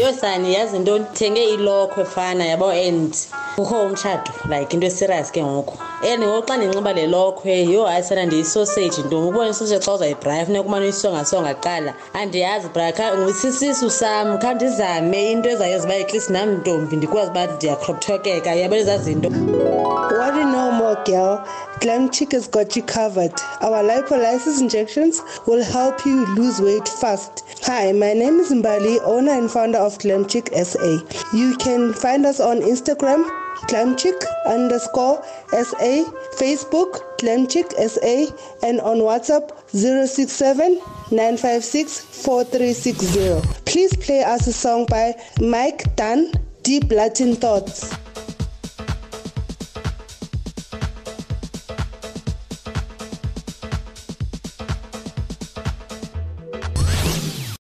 yho sani yazi into ndithenge ilokhwe fana yabo and kukho umtshato like into eserious ke ngoku. And ngoku xa ndinxiba le lokhwe yho hayi sana ndiyisoseji ntombi. Ubona isoseji xa uzayibhraya funeka umane uyisongasonga kuqala. Andiyazi bra sisisu sam kha ndizame into ezayenza uba at least nam ntombi. Ndikwazi uba ndiyakroptokeka yabona ezaa zinto. You girl? Glam Chick has got you covered. Our lipolysis injections will help you lose weight fast. Hi, my name is Mbali, owner and founder of Glam Chick SA. You can find us on Instagram, glamchick underscore SA, Facebook, glamchick SA, and on WhatsApp 067 956 4360. Please play us a song by Mike Dunn, Deep Latin Thoughts.